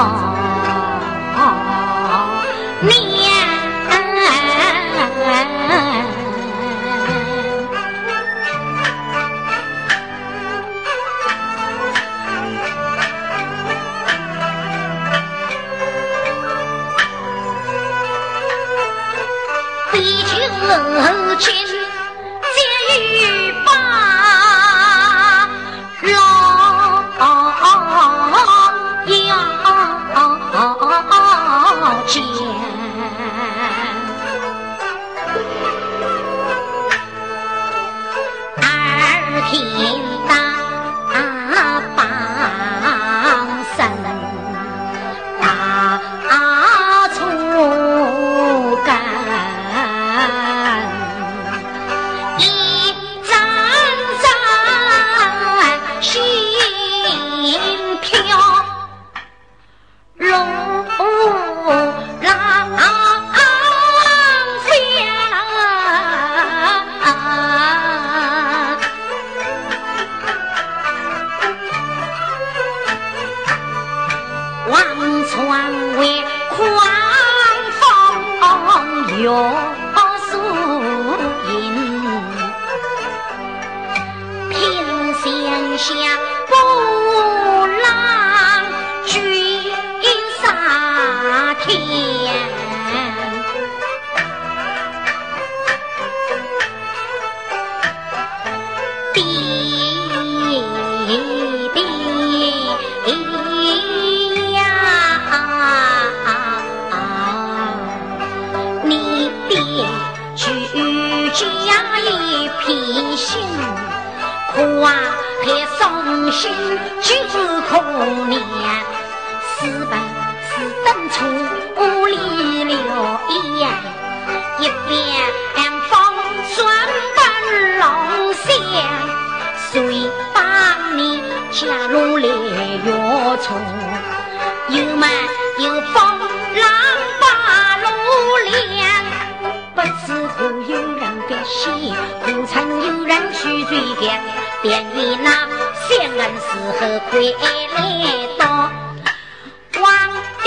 娘，你酒后。望窗外，狂风有树影，平山下波浪卷沙天。俱将一片心，苦啊还伤心，就可怜，私奔私登出屋里留言，一边放双奔龙仙，谁帮你嫁如来月村，有门有房。便与那先人死后回来到，黄帝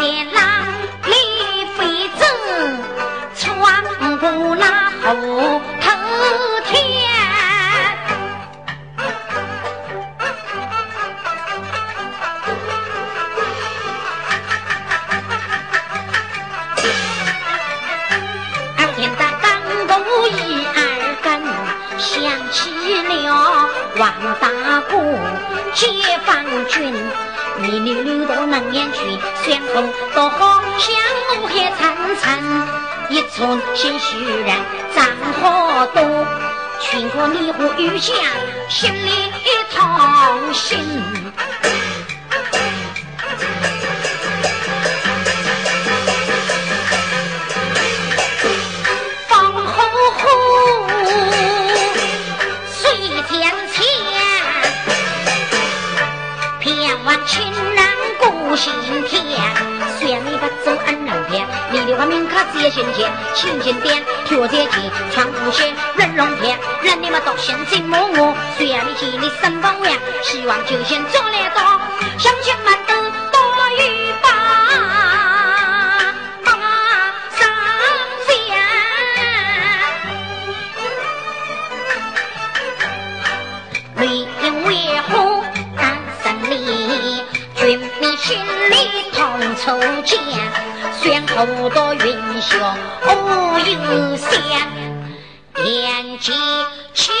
的那李飞舟穿过那河。死了王大哥，解放军，你女留到南阳去，先后到红向怒海层层，一寸心血染长好多，全国你火与香心里一痛心。接亲前亲近点求接亲传福信任龙篇任你们都闲寂寞寞虽然你心里身不完希望就先做来到乡亲们都多余把上绿军民心里同仇结先后夺云霄无影香连接起